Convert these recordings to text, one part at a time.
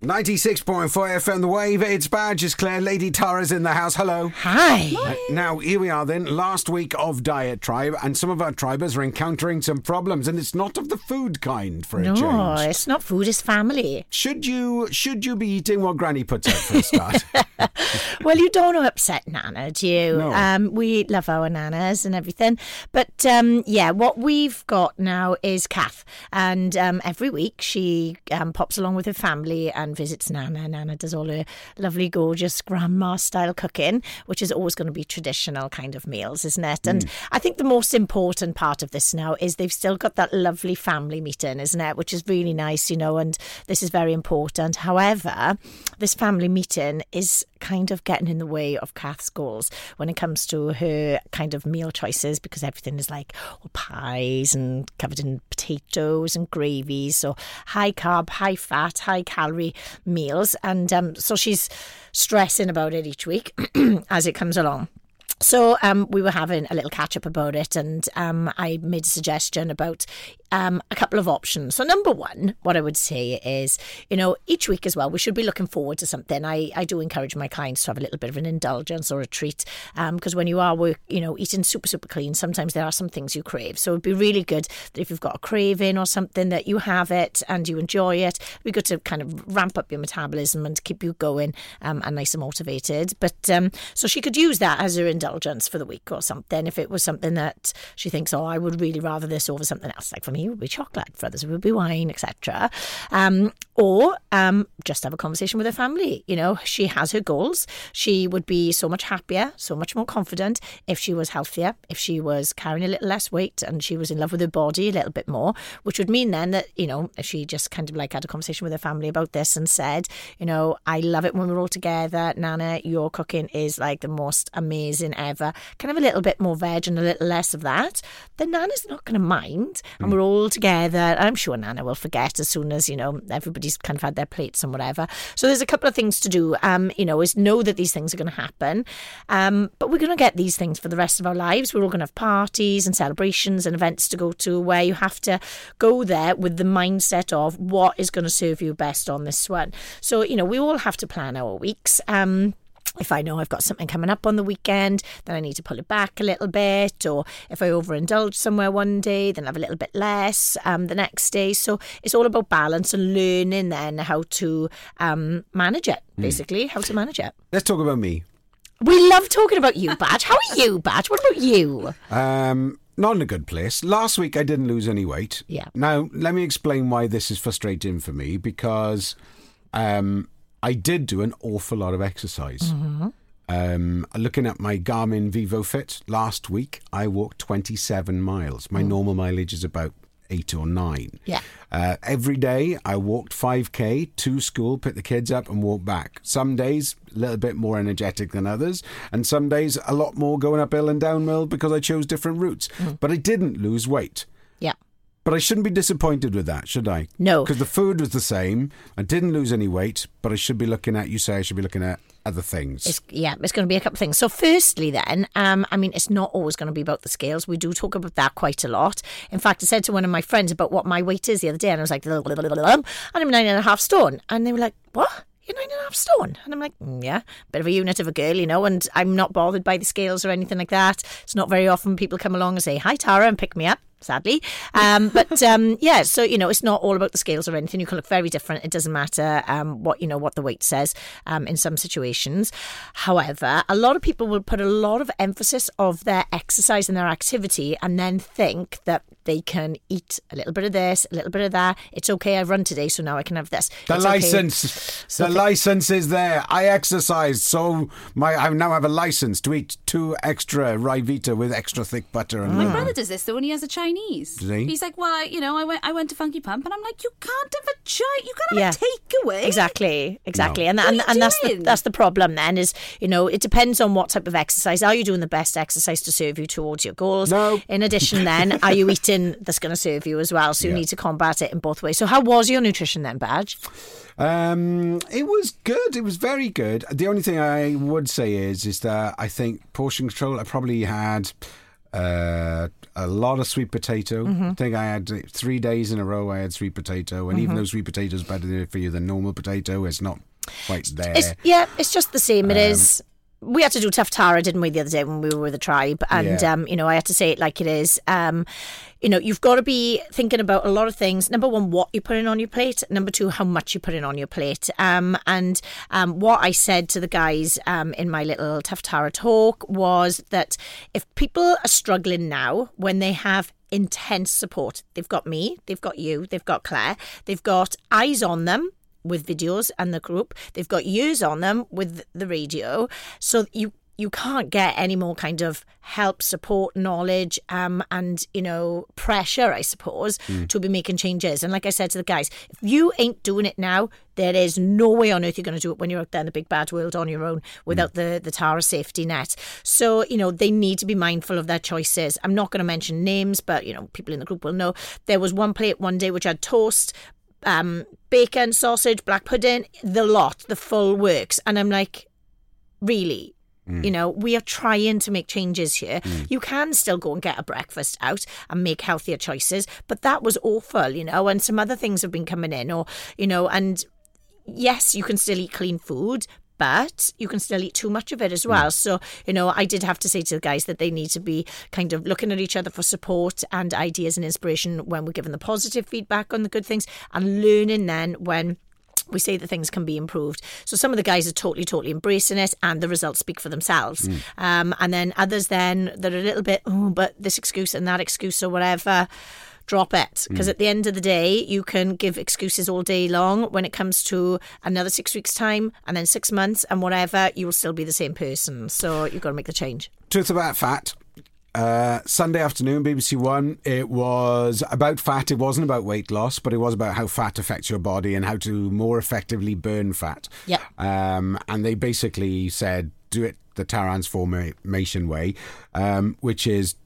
96.4 FM The Wave, it's Badge, it's Claire, Lady Tara's in the house, hello. Hi. Uh, now, here we are then, last week of Diet Tribe, and some of our tribers are encountering some problems, and it's not of the food kind for a No, it's not food, it's family. Should you should you be eating what Granny puts out for a start? Well, you don't want to upset Nana, do you? No. Um, we love our Nanas and everything. But um, yeah, what we've got now is Kath. And um, every week she um, pops along with her family and visits Nana. Nana does all her lovely, gorgeous grandma style cooking, which is always going to be traditional kind of meals, isn't it? And mm. I think the most important part of this now is they've still got that lovely family meeting, isn't it? Which is really nice, you know, and this is very important. However, this family meeting is kind of getting in the way of Kath's goals when it comes to her kind of meal choices because everything is like all pies and covered in potatoes and gravies. So high carb, high fat, high calorie meals. And um, so she's stressing about it each week as it comes along. So um, we were having a little catch up about it, and um, I made a suggestion about um, a couple of options. So number one, what I would say is, you know, each week as well, we should be looking forward to something. I, I do encourage my clients to have a little bit of an indulgence or a treat, because when you are work, you know, eating super super clean, sometimes there are some things you crave. So it'd be really good that if you've got a craving or something that you have it and you enjoy it. It'd be good to kind of ramp up your metabolism and keep you going um, and nice and motivated. But um, so she could use that as her indulgence for the week or something. If it was something that she thinks, oh, I would really rather this over something else. Like for me, it would be chocolate. For others, it would be wine, etc. Um, or um, just have a conversation with her family. You know, she has her goals. She would be so much happier, so much more confident if she was healthier, if she was carrying a little less weight, and she was in love with her body a little bit more. Which would mean then that you know, if she just kind of like had a conversation with her family about this and said, you know, I love it when we're all together. Nana, your cooking is like the most amazing ever. Kind of a little bit more veg and a little less of that. Then Nana's not going to mind, and we're all together. I'm sure Nana will forget as soon as you know everybody's kind of had their plates and whatever. So there's a couple of things to do. Um, you know, is know that these things are going to happen, um, but we're going to get these things for the rest of our lives. We're all going to have parties and celebrations and events to go to where you have to go there with the mindset of what is going to serve you best on this one. So you know, we all have to plan our weeks. Um, if I know I've got something coming up on the weekend, then I need to pull it back a little bit. Or if I overindulge somewhere one day, then have a little bit less um, the next day. So it's all about balance and learning then how to um, manage it, basically, how to manage it. Let's talk about me. We love talking about you, Badge. How are you, Badge? What about you? Um, not in a good place. Last week I didn't lose any weight. Yeah. Now let me explain why this is frustrating for me because um, I did do an awful lot of exercise. Mm-hmm. Um, looking at my Garmin Vivo Fit last week, I walked 27 miles. My normal mileage is about eight or nine. Mm. Yeah. Uh, every day I walked 5k to school, pick the kids up, and walk back. Some days a little bit more energetic than others, and some days a lot more going uphill and downhill because I chose different routes. Mm. But I didn't lose weight. But I shouldn't be disappointed with that, should I? No. Because the food was the same. I didn't lose any weight, but I should be looking at, you say I should be looking at other things. It's, yeah, it's going to be a couple of things. So, firstly, then, um, I mean, it's not always going to be about the scales. We do talk about that quite a lot. In fact, I said to one of my friends about what my weight is the other day, and I was like, and I'm nine and a half stone. And they were like, what? You're nine and a half stone. And I'm like, mm, yeah, bit of a unit of a girl, you know, and I'm not bothered by the scales or anything like that. It's not very often people come along and say, hi, Tara, and pick me up. Sadly, um, but um, yeah, so you know, it's not all about the scales or anything. You can look very different. It doesn't matter um, what you know what the weight says um, in some situations. However, a lot of people will put a lot of emphasis of their exercise and their activity, and then think that they can eat a little bit of this, a little bit of that. It's okay. I've run today, so now I can have this. the It's okay. license, So the thi- license is there. I exercised, so my I now have a license to eat two extra Ryvita with extra thick butter and. My brother does this though when he has a Chinese. Does he? He's like, well, I, you know, I went, I went to Funky Pump, and I'm like, you can't have a chai, you can't have Yeah. a takeaway. Exactly, exactly, No. and What and, and that's the that's the problem. Then is you know it depends on what type of exercise. Are you doing the best exercise to serve you towards your goals? No. In addition, then are you eating that's going to serve you as well? So you Yeah. need to combat it in both ways. So how was your nutrition then, Badge? Um, it was good. It was very good. The only thing I would say is, is that I think portion control. I probably had uh, a lot of sweet potato. Mm-hmm. I think I had three days in a row. I had sweet potato, and Mm-hmm. even though sweet potato is better for you than normal potato, it's not quite there. It's, yeah, it's just the same. It Um, is. We had to do tough Tara, didn't we, the other day when we were with the tribe? And Yeah. um, you know, I had to say it like it is. Um, you know, you've got to be thinking about a lot of things. Number one, what you're putting on your plate. Number two, how much you're putting on your plate. Um, and um, what I said to the guys um, in my little tough Tara talk was that if people are struggling now when they have intense support, they've got me, they've got you, they've got Claire, they've got eyes on them with videos and the group. They've got years on them with the radio. So you you can't get any more kind of help, support, knowledge, um, and you know pressure, I suppose, to be making changes. And like I said to the guys, if you ain't doing it now, there is no way on earth you're going to do it when you're out there in the big bad world on your own without the the Tara safety net. So you know they need to be mindful of their choices. I'm not going to mention names, but you know people in the group will know. There was one plate one day which had toast, um, bacon, sausage, black pudding, the lot, the full works. And I'm like, really? You know, we are trying to make changes here. You can still go and get a breakfast out and make healthier choices, but that was awful, you know, and some other things have been coming in, or, you know, and yes, you can still eat clean food, but you can still eat too much of it as well. So, you know, I did have to say to the guys that they need to be kind of looking at each other for support and ideas and inspiration when we're given the positive feedback on the good things and learning then when we say that things can be improved. So some of the guys are totally, totally embracing it, and the results speak for themselves. Um, and then others, then that are a little bit, oh, but this excuse and that excuse or whatever. Drop it because at the end of the day, you can give excuses all day long. When it comes to another six weeks' time and then six months and whatever, you will still be the same person. So you've got to make the change. Truth about fat. Uh, Sunday afternoon, BBC One. It was about fat. It wasn't about weight loss, but it was about how fat affects your body and how to more effectively burn fat. Yep. Um, and they basically said, do it the transformation way, um, which is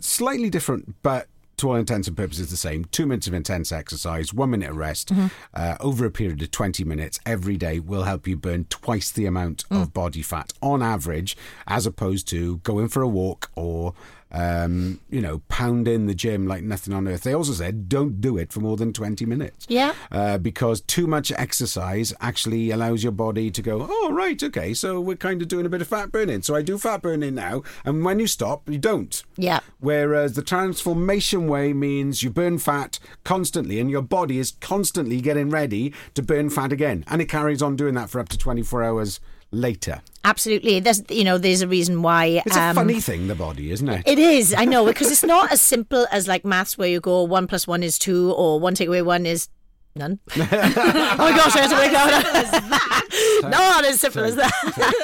slightly different, but to all intents and purposes the same. Two minutes of intense exercise, one minute of rest uh, over a period of 20 minutes every day will help you burn twice the amount of body fat on average, as opposed to going for a walk or. Um, you know, pound in the gym like nothing on earth. They also said don't do it for more than 20 minutes. Yeah. Uh, because too much exercise actually allows your body to go, oh, right, okay, so we're kind of doing a bit of fat burning. So I do fat burning now. And when you stop, you don't. Yeah. Whereas the transformation way means you burn fat constantly and your body is constantly getting ready to burn fat again. And it carries on doing that for up to 24 hours later. Absolutely. There's, you know, there's a reason why. It's a um, funny thing, the body, isn't it? It is, I know, because it's not as simple as like maths where you go one plus one is two or one take away one is none. oh my gosh, I have to make out. not as simple as that.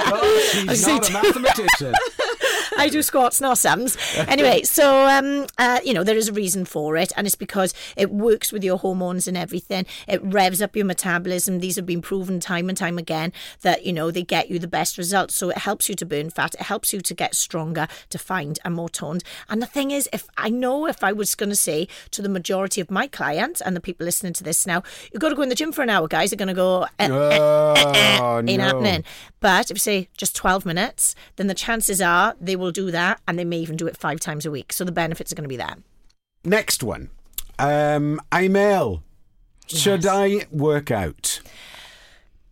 Oh, she's I not see a mathematician. I do squats, not sums. Anyway, so um, uh, you know there is a reason for it, and it's because it works with your hormones and everything. It revs up your metabolism. These have been proven time and time again that you know they get you the best results. So it helps you to burn fat. It helps you to get stronger, defined, and more toned. And the thing is, if I know if I was going to say to the majority of my clients and the people listening to this now, you've got to go in the gym for an hour, guys. They're going to go. Eh, Oh, ain't no. happening. But if you say just 12 minutes, then the chances are they will do that and they may even do it five times a week. So the benefits are going to be there. Next one. Um, I'm ill. Should Yes. I work out?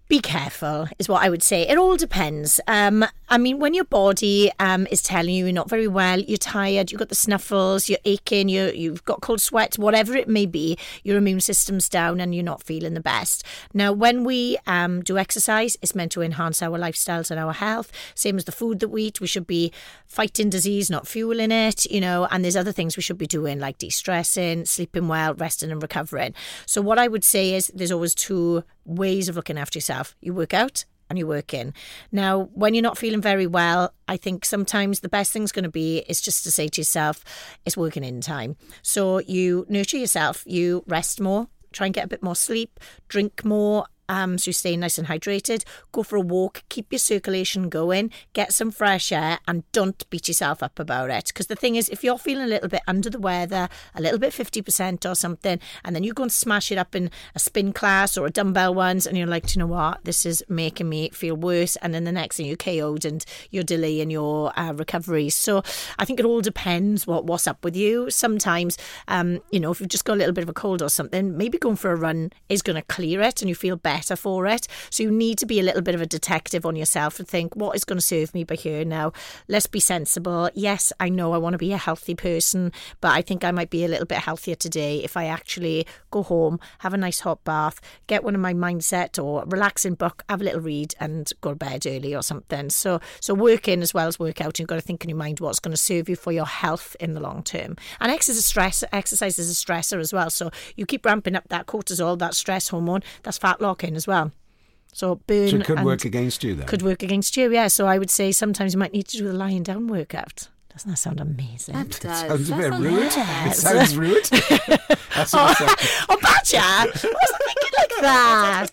Be careful, is what I would say. It all depends. Um, I mean, when your body um, is telling you you're not very well, you're tired, you've got the snuffles, you're aching, you you've got cold sweats, whatever it may be, your immune system's down and you're not feeling the best. Now, when we um, do exercise, it's meant to enhance our lifestyles and our health. Same as the food that we eat, we should be fighting disease, not fueling it, you know, and there's other things we should be doing like de stressing, sleeping well, resting and recovering. So, what I would say is there's always two ways of looking after yourself. You work out and you work in. Now, when you're not feeling very well, I think sometimes the best thing's going to be is just to say to yourself, it's working in time. So you nurture yourself, you rest more, try and get a bit more sleep, drink more. Um, so you stay nice and hydrated. Go for a walk, keep your circulation going, get some fresh air, and don't beat yourself up about it. Because the thing is, if you're feeling a little bit under the weather, a little bit 50% or something, and then you go and smash it up in a spin class or a dumbbell ones, and you're like, you know what, this is making me feel worse. And then the next thing you're KO'd and you're delaying your uh, recovery. So I think it all depends what what's up with you. Sometimes, um, you know, if you've just got a little bit of a cold or something, maybe going for a run is going to clear it and you feel better for it. So you need to be a little bit of a detective on yourself and think, what is going to serve me by here now? Let's be sensible. Yes, I know I want to be a healthy person, but I think I might be a little bit healthier today if I actually go home, have a nice hot bath, get one of my mindset or relaxing book, have a little read, and go to bed early or something. So, so working as well as work out, you've got to think in your mind what's going to serve you for your health in the long term. And exercise, stress, exercise is a stressor as well. So you keep ramping up that cortisol, that stress hormone, that's fat locking as well. So burn. So it could and work against you then. Could work against you, yeah. So I would say sometimes you might need to do a lying down workout. Doesn't that sound amazing? That does. Sounds a bit sounds rude. nice. It sounds rude. That's what it sounds- oh, oh, Badger! I wasn't thinking like that.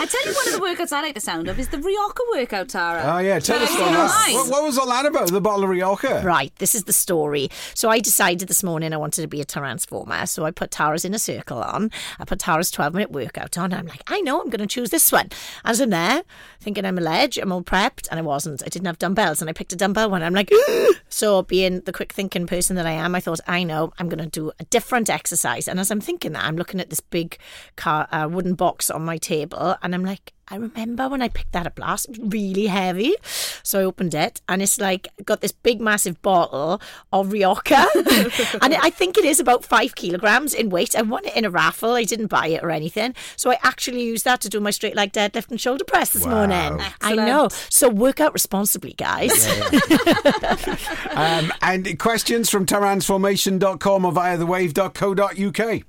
I tell you, one of the workouts I like the sound of is the Rioja workout, Tara. Oh yeah, tell us all that. What, what was all that about? The bottle of Rioja. Right, this is the story. So I decided this morning I wanted to be a transformer. So I put Tara's inner circle on. I put Tara's 12 minute workout on. I'm like, I know I'm going to choose this one. As I'm there, thinking I'm a ledge, I'm all prepped, and I wasn't. I didn't have dumbbells, and I picked a dumbbell one. I'm like, so being the quick thinking person that I am, I thought, I know I'm going to do a different exercise. And as I'm thinking that, I'm looking at this big car, uh, wooden box on my table, and I'm like, I remember when I picked that up last, it was really heavy. So I opened it and it's like got this big massive bottle of Rioja. and I think it is about five kilograms in weight. I won it in a raffle. I didn't buy it or anything. So I actually used that to do my straight leg deadlift and shoulder press this Wow. morning. I know. So work out responsibly, guys. Um, and questions from transformation.com or via the thewave.co.uk.